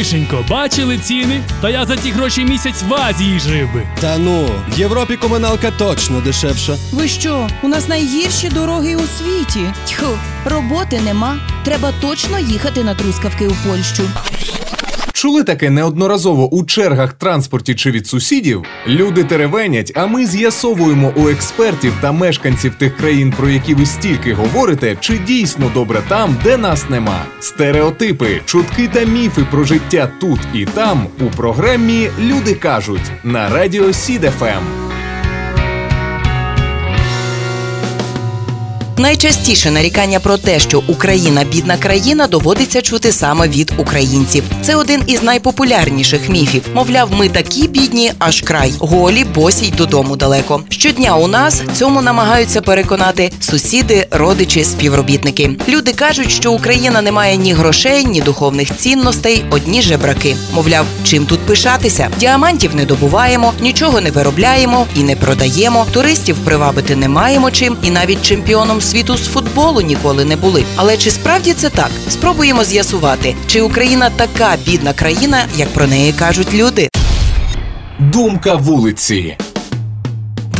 Гришенько, бачили ціни? Та я за ті гроші місяць в Азії жив би. Та ну, в Європі комуналка точно дешевша. Ви що? У нас найгірші дороги у світі. Тьху, роботи нема. Треба точно їхати на трускавки у Польщу. Чули таке неодноразово у чергах транспорті чи від сусідів? Люди теревенять, а ми з'ясовуємо у експертів та мешканців тих країн, про які ви стільки говорите, чи дійсно добре там, де нас нема. Стереотипи, чутки та міфи про життя тут і там у програмі Люди кажуть на радіо Сідефем. Найчастіше нарікання про те, що Україна бідна країна, доводиться чути саме від українців. Це один із найпопулярніших міфів. Мовляв, ми такі бідні, аж край голі, босі й додому далеко. Щодня у нас цьому намагаються переконати сусіди, родичі, співробітники. Люди кажуть, що Україна не має ні грошей, ні духовних цінностей, одні жебраки. Мовляв, чим тут пишатися? Діамантів не добуваємо, нічого не виробляємо і не продаємо. Туристів привабити не маємо чим, і навіть чемпіоном світу з футболу ніколи не були. Але чи справді це так? Спробуємо з'ясувати, чи Україна така бідна країна, як про неї кажуть люди. Думка вулиці.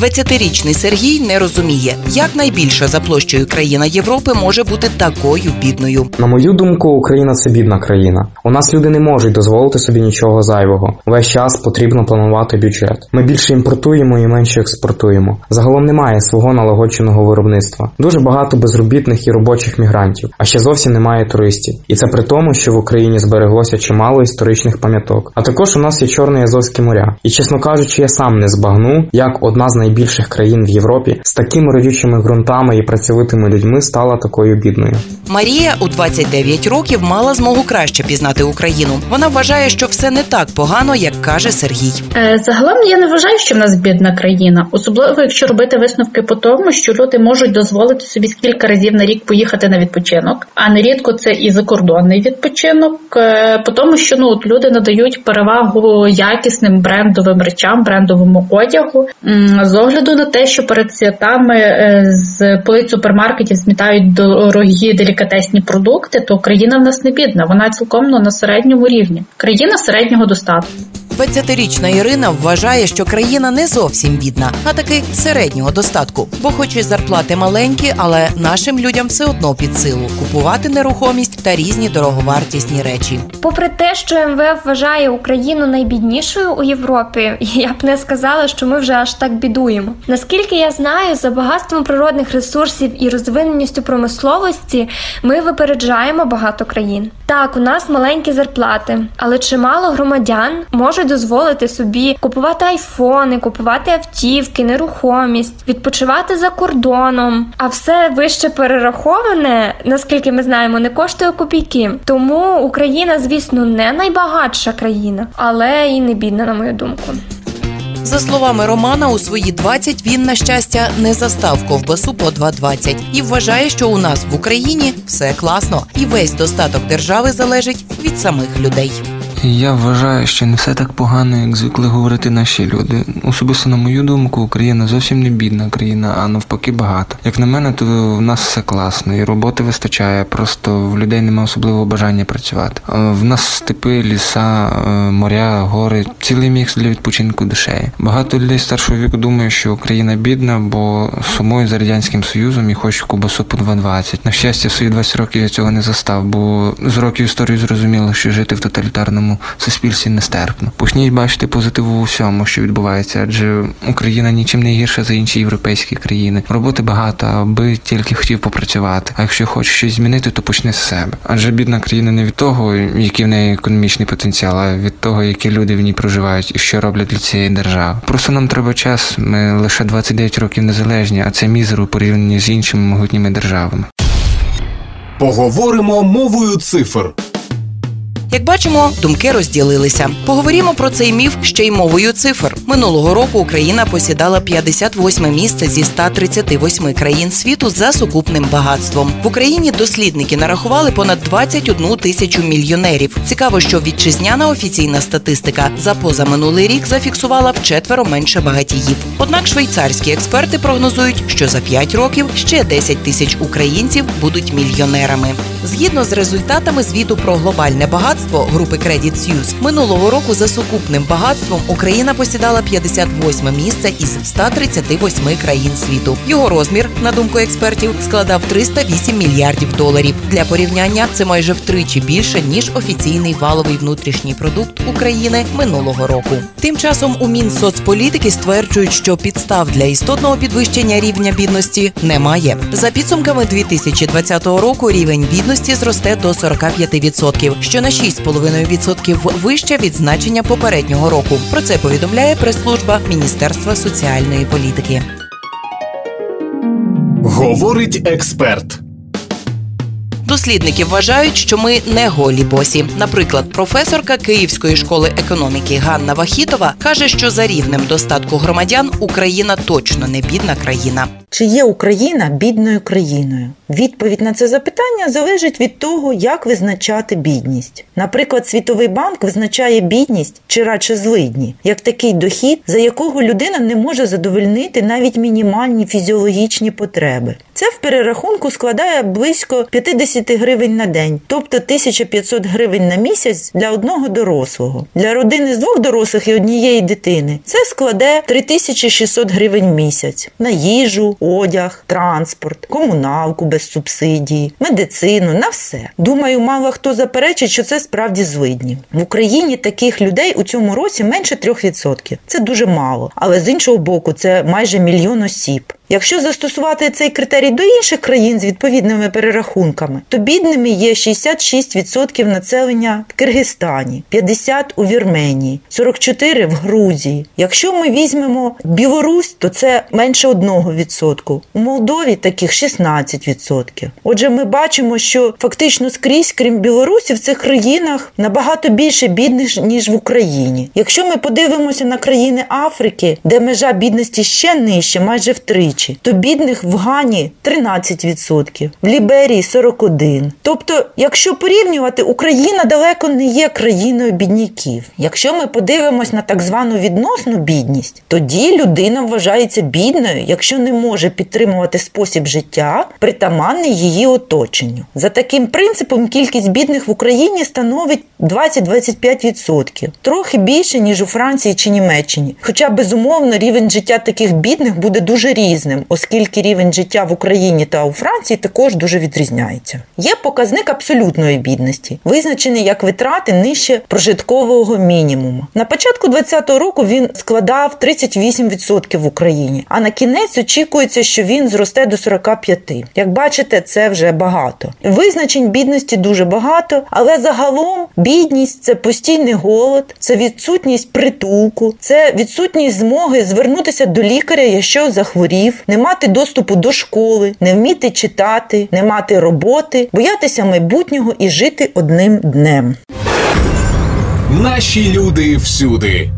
20-річний Сергій не розуміє, як найбільша за площею країна Європи може бути такою бідною. На мою думку, Україна це бідна країна. У нас люди не можуть дозволити собі нічого зайвого. Весь час потрібно планувати бюджет. Ми більше імпортуємо і менше експортуємо. Загалом немає свого налагодженого виробництва. Дуже багато безробітних і робочих мігрантів, а ще зовсім немає туристів. І це при тому, що в Україні збереглося чимало історичних пам'яток. А також у нас є Чорне і Азовське моря. І чесно кажучи, я сам не збагну, як одна з найбільших країн в Європі з такими родючими ґрунтами і працьовитими людьми стала такою бідною. Марія у 29 років мала змогу краще пізнати Україну. Вона вважає, що все не так погано, як каже Сергій. Е, Загалом я не вважаю, що в нас бідна країна, особливо якщо робити висновки по тому, що люди можуть дозволити собі кілька разів на рік поїхати на відпочинок, а нерідко це і закордонний відпочинок, е, по тому, що ну от люди надають перевагу якісним брендовим речам, брендовому одягу, огляду на те, що перед святами е, з полиць супермаркетів змітають дорогі делікатесні продукти, то країна в нас не бідна, вона цілком ну, на середньому рівні. Країна середнього достатку. 20-річна Ірина вважає, що країна не зовсім бідна, а таки середнього достатку. Бо, хоч і зарплати маленькі, але нашим людям все одно під силу купувати нерухомість та різні дороговартісні речі. Попри те, що МВФ вважає Україну найбіднішою у Європі, я б не сказала, що ми вже аж так бідуємо. Наскільки я знаю, за багатством природних ресурсів і розвиненістю промисловості ми випереджаємо багато країн. Так, у нас маленькі зарплати, але чимало громадян можуть дозволити собі купувати айфони, купувати автівки, нерухомість, відпочивати за кордоном. А все вище перераховане, наскільки ми знаємо, не коштує копійки. Тому Україна, звісно, не найбагатша країна, але і не бідна, на мою думку. За словами Романа, у свої 20 він на щастя не застав ковбасу по 2,20 і вважає, що у нас в Україні все класно, і весь достаток держави залежить від самих людей. Я вважаю, що не все так погано, як звикли говорити наші люди. Особисто на мою думку, Україна зовсім не бідна країна, а навпаки багата. Як на мене, то в нас все класно, і роботи вистачає, просто в людей немає особливого бажання працювати. В нас степи, ліса, е, моря, гори, цілий мікс для відпочинку душею. Багато людей старшого віку думає, що Україна бідна, бо сумує за радянським союзом і хоче ковбасу по 2,20. На щастя, в свої 20 років я цього не застав, бо з років історії зрозуміло, що жити в тоталітарному суспільстві нестерпно. Почніть бачити позитиву у всьому, що відбувається, адже Україна нічим не гірша за інші європейські країни. Роботи багато, аби тільки хотів попрацювати. А якщо хочеш щось змінити, то почни з себе. Адже бідна країна не від того, який в неї економічний потенціал, а від того, які люди в ній проживають і що роблять для цієї держави. Просто нам треба час. Ми лише 29 років незалежні, а це мізер у порівнянні з іншими могутніми державами. Поговоримо мовою цифр. Як бачимо, думки розділилися. Поговоримо про цей міф ще й мовою цифр. Минулого року Україна посідала 58 місце зі 138 країн світу за сукупним багатством. В Україні дослідники нарахували понад 21 тисячу мільйонерів. Цікаво, що вітчизняна офіційна статистика за позаминулий рік зафіксувала вчетверо менше багатіїв. Однак швейцарські експерти прогнозують, що за 5 років ще 10 тисяч українців будуть мільйонерами. Згідно з результатами звіту про глобальне багатство. Багатство групи Credit Suisse. Минулого року за сукупним багатством Україна посідала 58 місце із 138 країн світу. Його розмір, на думку експертів, складав 308 мільярдів доларів. Для порівняння це майже втричі більше ніж офіційний валовий внутрішній продукт України минулого року. Тим часом у Мінсоцполітики стверджують, що підстав для істотного підвищення рівня бідності немає. За підсумками 2020 року рівень бідності зросте до 45%, що на 6,5% вище від значення попереднього року. Про це повідомляє прес-служба Міністерства соціальної політики. Говорить експерт. Дослідники вважають, що ми не голі босі. Наприклад, професорка Київської школи економіки Ганна Вахітова каже, що за рівнем достатку громадян Україна точно не бідна країна. Чи є Україна бідною країною? Відповідь на це запитання залежить від того, як визначати бідність. Наприклад, Світовий банк визначає бідність чи радше злидні, як такий дохід, за якого людина не може задовольнити навіть мінімальні фізіологічні потреби. Це в перерахунку складає близько 50 гривень на день, тобто 1500 гривень на місяць для одного дорослого. Для родини з двох дорослих і однієї дитини це складе 3600 гривень в місяць на їжу, одяг, транспорт, комуналку без субсидії, медицину, на все. Думаю, мало хто заперечить, що це справді злидні. В Україні таких людей у цьому році менше 3%. Це дуже мало, але з іншого боку, це майже мільйон осіб. Якщо застосувати цей критерій до інших країн з відповідними перерахунками, то бідними є 66% населення в Киргизстані, 50% у Вірменії, 44% в Грузії. Якщо ми візьмемо Білорусь, то це менше 1%. У Молдові таких 16%. Отже, ми бачимо, що фактично скрізь, крім Білорусі, в цих країнах набагато більше бідних ніж в Україні. Якщо ми подивимося на країни Африки, де межа бідності ще нижче, майже втричі, то бідних в Гані 13%, в Ліберії 41%. Тобто, якщо порівнювати, Україна далеко не є країною бідняків. Якщо ми подивимось на так звану відносну бідність, тоді людина вважається бідною, якщо не може підтримувати спосіб життя, притаманний її оточенню. За таким принципом кількість бідних в Україні становить 20-25%, трохи більше ніж у Франції чи Німеччині. Хоча безумовно рівень життя таких бідних буде дуже різним, оскільки рівень життя в Україні та у Франції також дуже відрізняється. Є показник абсолютної бідності, визначений як витрати нижче прожиткового мінімуму. На початку 2020 року він складав 38% в Україні, а на кінець очікується, що він зросте до 45%. Як бачите, це вже багато. Визначень бідності дуже багато, але загалом бідність це постійний голод, це відсутність притулку, це відсутність змоги звернутися до лікаря, якщо захворів, не мати доступу до школи, не вміти читати, не мати роботи, боятися майбутнього і жити одним днем. Наші люди всюди.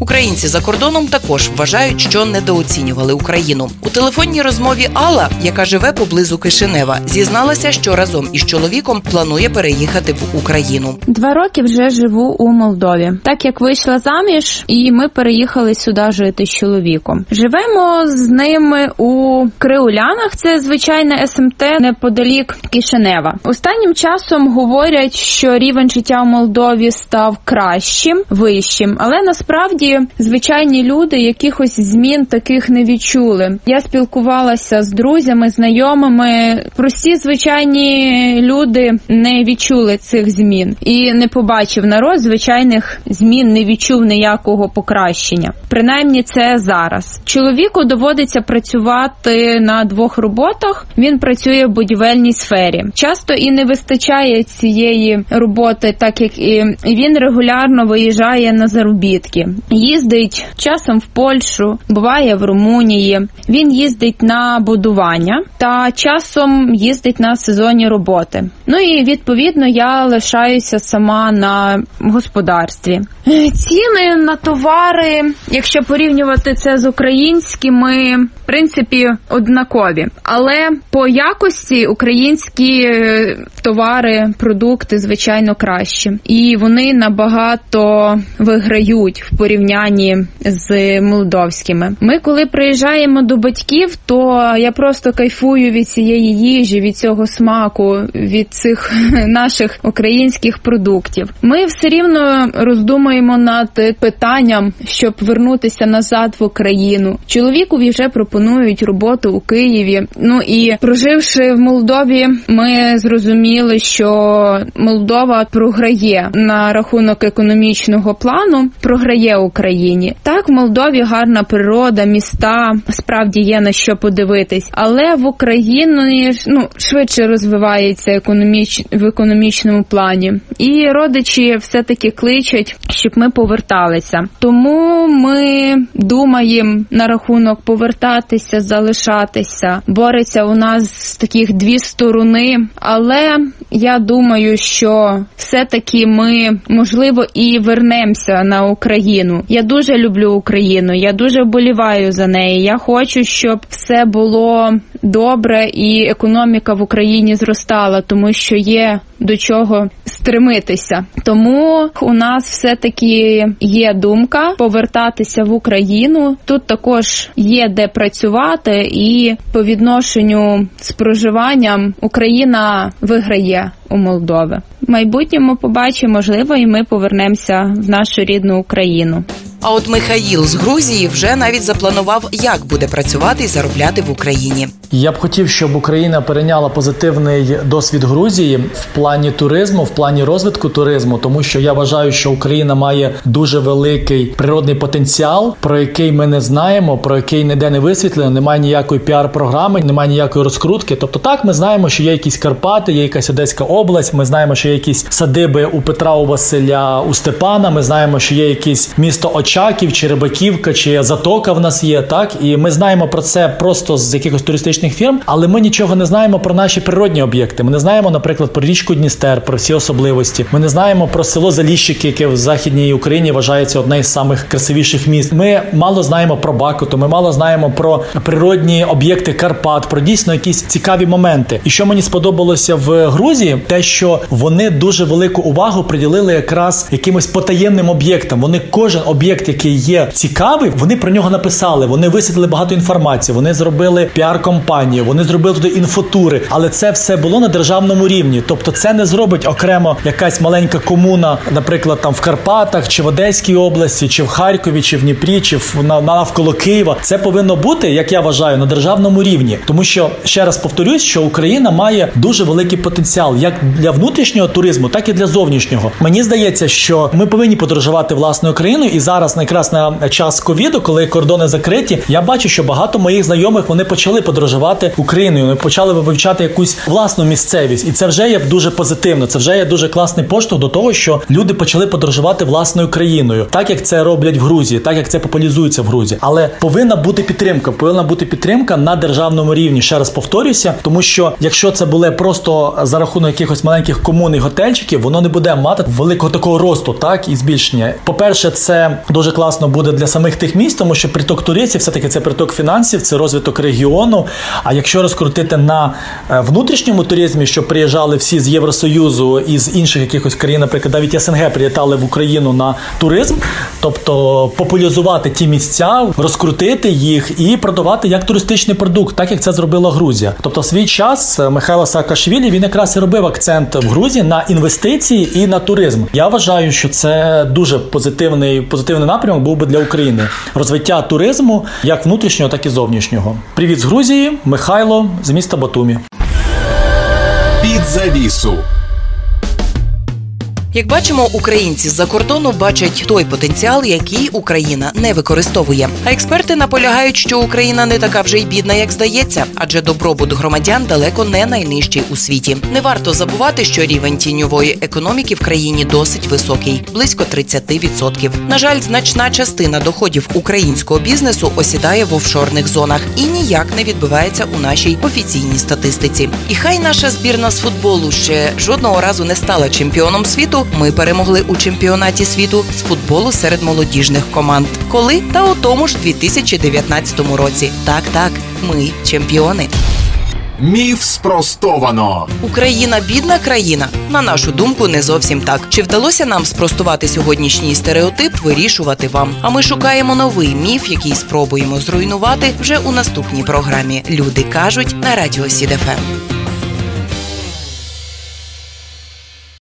Українці за кордоном також вважають, що недооцінювали Україну. У телефонній розмові Алла, яка живе поблизу Кишинева, зізналася, що разом із чоловіком планує переїхати в Україну. Два роки вже живу у Молдові, так як вийшла заміж, і ми переїхали сюди жити з чоловіком. Живемо з ними у Криулянах. Це звичайне СМТ неподалік Кишинева. Останнім часом говорять, що рівень життя в Молдові став кращим, вищим, але насправді звичайні люди якихось змін таких не відчули. Я спілкувалася з друзями, знайомими. Прості звичайні люди не відчули цих змін і не побачив народ звичайних змін, не відчув ніякого покращення. Принаймні, це зараз. Чоловіку доводиться працювати на двох роботах. Він працює в будівельній сфері. Часто і не вистачає цієї роботи, так як і він регулярно виїжджає на заробітки їздить часом в Польщу, буває в Румунії. Він їздить на будування та часом їздить на сезонні роботи. Ну і відповідно я лишаюся сама на господарстві. Ціни на товари, якщо порівнювати це з українськими, в принципі, однакові, але по якості українські е, товари, продукти звичайно кращі, і вони набагато виграють в порівнянні порівнянні з молдовськими. Ми, коли приїжджаємо до батьків, то я просто кайфую від цієї їжі, від цього смаку, від цих наших українських продуктів. Ми все рівно роздумуємо над питанням, щоб вернутися назад в Україну. Чоловікові вже пропонують роботу у Києві. Ну і проживши в Молдові, ми зрозуміли, що Молдова програє на рахунок економічного плану, програє Україні. Так, в Молдові гарна природа, міста справді є на що подивитись, але в Україні ну швидше розвивається економіч в економічному плані, і родичі все таки кличуть, щоб ми поверталися. Тому ми думаємо на рахунок повертатися, залишатися. Бореться у нас таких дві сторони, але я думаю, що все-таки ми можливо і вернемося на Україну. Я дуже люблю Україну. Я дуже вболіваю за неї. Я хочу, щоб все було добре і економіка в Україні зростала, тому що є до чого стремитися. Тому у нас все таки є думка повертатися в Україну. Тут також є де працювати, і по відношенню з проживанням Україна виграє у Молдови. В майбутньому побачимо, можливо, і ми повернемося в нашу рідну Україну. А от Михаїл з Грузії вже навіть запланував, як буде працювати і заробляти в Україні. Я б хотів, щоб Україна перейняла позитивний досвід Грузії в плані туризму, в плані розвитку туризму, тому що я вважаю, що Україна має дуже великий природний потенціал, про який ми не знаємо, про який ніде не висвітлено, немає ніякої піар-програми, немає ніякої розкрутки. Тобто, так ми знаємо, що є якісь Карпати, є якась Одеська область. Ми знаємо, що є якісь садиби у Петра у Василя у Степана. Ми знаємо, що є якесь місто Очаків, чи Рибаківка, чи Затока в нас є. Так і ми знаємо про це просто з якихось туристичних фірм, але ми нічого не знаємо про наші природні об'єкти. Ми не знаємо, наприклад, про річку Дністер, про всі особливості. Ми не знаємо про село Заліщики, яке в західній Україні вважається одне із самих красивіших міст. Ми мало знаємо про Бакуту, ми мало знаємо про природні об'єкти Карпат, про дійсно якісь цікаві моменти. І що мені сподобалося в Грузії, те, що вони дуже велику увагу приділили якраз якимось потаємним об'єктам. Вони кожен об'єкт, який є цікавий, вони про нього написали. Вони висвітлили багато інформації. Вони зробили піар-компанію, вони зробили туди інфотури, але це все було на державному рівні. Тобто, це не зробить окремо якась маленька комуна, наприклад, там в Карпатах, чи в Одеській області, чи в Харкові, чи в Дніпрі, чи в навколо Києва. Це повинно бути, як я вважаю, на державному рівні, тому що ще раз повторюсь, що Україна має дуже великий потенціал як для внутрішнього туризму, так і для зовнішнього. Мені здається, що ми повинні подорожувати власною країною, і зараз якраз на час ковіду, коли кордони закриті, я бачу, що багато моїх знайомих вони почали подорожувати Україною. Вони почали вивчати якусь власну місцевість, і це вже є дуже позитивно. Це вже є дуже класний поштовх до того, що люди почали подорожувати власною країною, так як це роблять в Грузії, так як це популяризується в Грузії. Але повинна бути підтримка. Повинна бути підтримка на державному рівні. Ще раз повторюся, тому що якщо це було просто за рахунок якихось маленьких комун і готельчиків, воно не буде мати великого такого росту, так і збільшення. По перше, це дуже класно буде для самих тих міст, тому що приток туристів, все таки це приток фінансів, це розвиток регіону. А якщо розкрутити на е, внутрішньому туризмі, що приїжджали всі з Євросоюзу і з інших якихось країн, наприклад, навіть СНГ прилітали в Україну на туризм, тобто популяризувати ті місця, розкрутити їх і продавати як туристичний продукт, так як це зробила Грузія. Тобто, в свій час е, Михайло Саакашвілі він якраз і робив акцент в Грузії на інвестиції і на туризм. Я вважаю, що це дуже позитивний позитивний напрямок був би для України розвиття туризму як внутрішнього, так і зовнішнього. Привіт з Грузії, Михайло з міста Батумі. Під завісу. Як бачимо, українці з-за кордону бачать той потенціал, який Україна не використовує. А експерти наполягають, що Україна не така вже й бідна, як здається, адже добробут громадян далеко не найнижчий у світі. Не варто забувати, що рівень тіньової економіки в країні досить високий близько 30%. На жаль, значна частина доходів українського бізнесу осідає в офшорних зонах і ніяк не відбивається у нашій офіційній статистиці. І хай наша збірна з футболу ще жодного разу не стала чемпіоном світу. Ми перемогли у чемпіонаті світу з футболу серед молодіжних команд. Коли та у тому ж 2019 році. Так, так, ми чемпіони. Міф спростовано. Україна бідна країна. На нашу думку, не зовсім так. Чи вдалося нам спростувати сьогоднішній стереотип, вирішувати вам? А ми шукаємо новий міф, який спробуємо зруйнувати вже у наступній програмі. Люди кажуть на радіо СІДФМ.